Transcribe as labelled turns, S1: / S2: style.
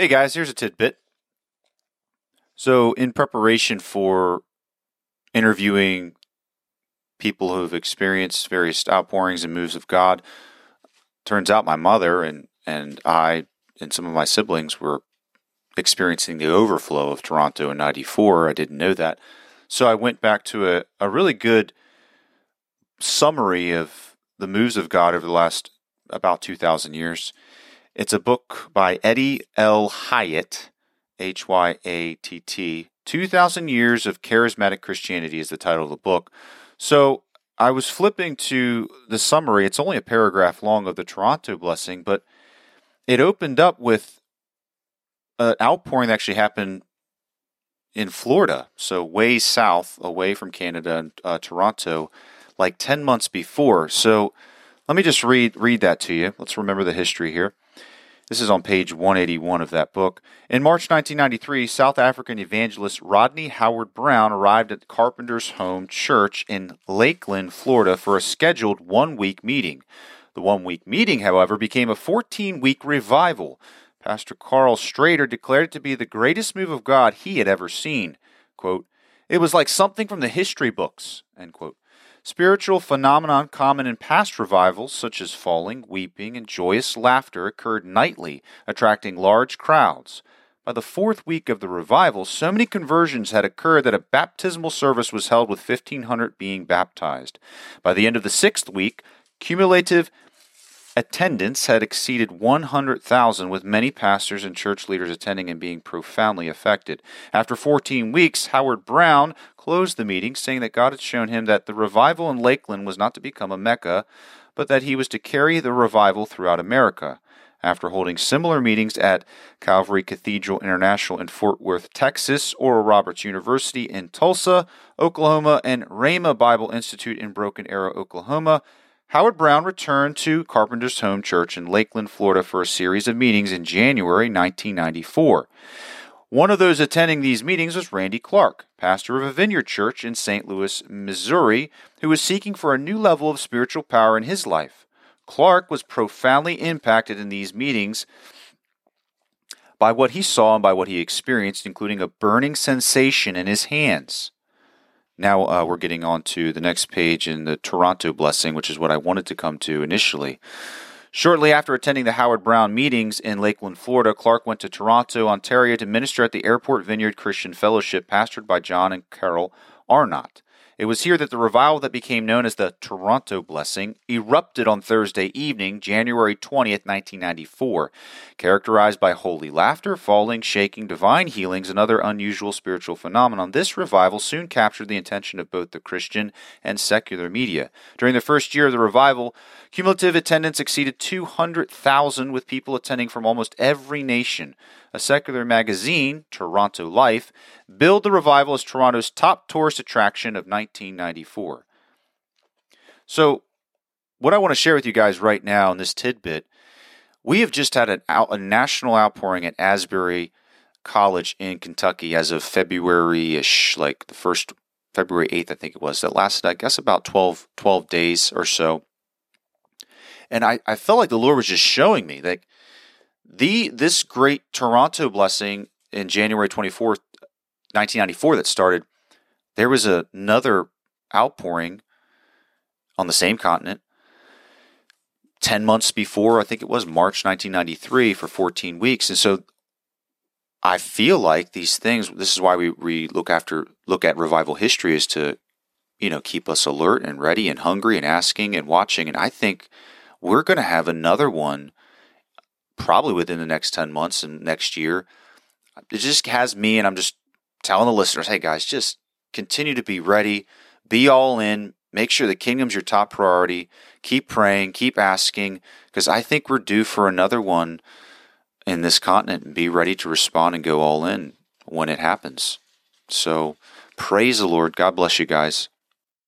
S1: Hey guys, here's a tidbit. So, in preparation for interviewing people who have experienced various outpourings and moves of God, turns out my mother and and I and some of my siblings were experiencing the overflow of Toronto in 94. I didn't know that. So I went back to a, a really good summary of the moves of God over the last about 2,000 years. It's a book by Eddie L. Hyatt, H Y A T T. 2,000 Years of Charismatic Christianity is the title of the book. So I was flipping to the summary. It's only a paragraph long of the Toronto blessing, but it opened up with an outpouring that actually happened in Florida, so way south, away from Canada and uh, Toronto, like 10 months before. So let me just read read that to you. Let's remember the history here. This is on page 181 of that book. In March 1993, South African evangelist Rodney Howard-Browne arrived at Carpenter's Home Church in Lakeland, Florida for a scheduled one week meeting. The one week meeting, however, became a 14 week revival. Pastor Karl Strader declared it to be the greatest move of God he had ever seen. Quote, it was like something from the history books. End quote. Spiritual phenomenon common in past revivals, such as falling, weeping, and joyous laughter, occurred nightly, attracting large crowds. By the fourth week of the revival, so many conversions had occurred that a baptismal service was held with 1,500 being baptized. By the end of the sixth week, cumulative attendance had exceeded 100,000, with many pastors and church leaders attending and being profoundly affected. After 14 weeks, Howard-Browne closed the meeting, saying that God had shown him that the revival in Lakeland was not to become a Mecca, but that he was to carry the revival throughout America. After holding similar meetings at Calvary Cathedral International in Fort Worth, Texas, Oral Roberts University in Tulsa, Oklahoma, and Rhema Bible Institute in Broken Arrow, Oklahoma, Howard-Browne returned to Carpenter's home church in Lakeland, Florida for a series of meetings in January 1994. One of those attending these meetings was Randy Clark, pastor of a vineyard church in St. Louis, Missouri, who was seeking for a new level of spiritual power in his life. Clark was profoundly impacted in these meetings by what he saw and by what he experienced, including a burning sensation in his hands. Now uh, we're getting on to the next page in the Toronto blessing, which is what I wanted to come to initially. Shortly after attending the Howard-Browne meetings in Lakeland, Florida, Clark went to Toronto, Ontario to minister at the Airport Vineyard Christian Fellowship, pastored by John and Carol Arnott. It was here that the revival that became known as the Toronto Blessing erupted on Thursday evening, January 20th, 1994. Characterized by holy laughter, falling, shaking, divine healings, and other unusual spiritual phenomena, this revival soon captured the attention of both the Christian and secular media. During the first year of the revival, cumulative attendance exceeded 200,000, with people attending from almost every nation a secular magazine, Toronto Life, billed the revival as Toronto's top tourist attraction of 1994. So, what I want to share with you guys right now in this tidbit, we have just had an out, a national outpouring at Asbury College in Kentucky as of February ish, like the first February 8th, I think it was. That lasted, I guess, about 12, 12 days or so. And I, I felt like the Lord was just showing me that the this great Toronto blessing in January 24th, 1994 that started, there was a, another outpouring on the same continent 10 months before, I think it was March 1993 for 14 weeks. And so I feel like these things, this is why we, we look after, look at revival history is to, you know, keep us alert and ready and hungry and asking and watching. And I think we're going to have another one probably within the next 10 months and next year. It just has me, and I'm just telling the listeners, hey guys, just continue to be ready, be all in, make sure the kingdom's your top priority, keep praying, keep asking, because I think we're due for another one in this continent and be ready to respond and go all in when it happens. So praise the Lord. God bless you guys.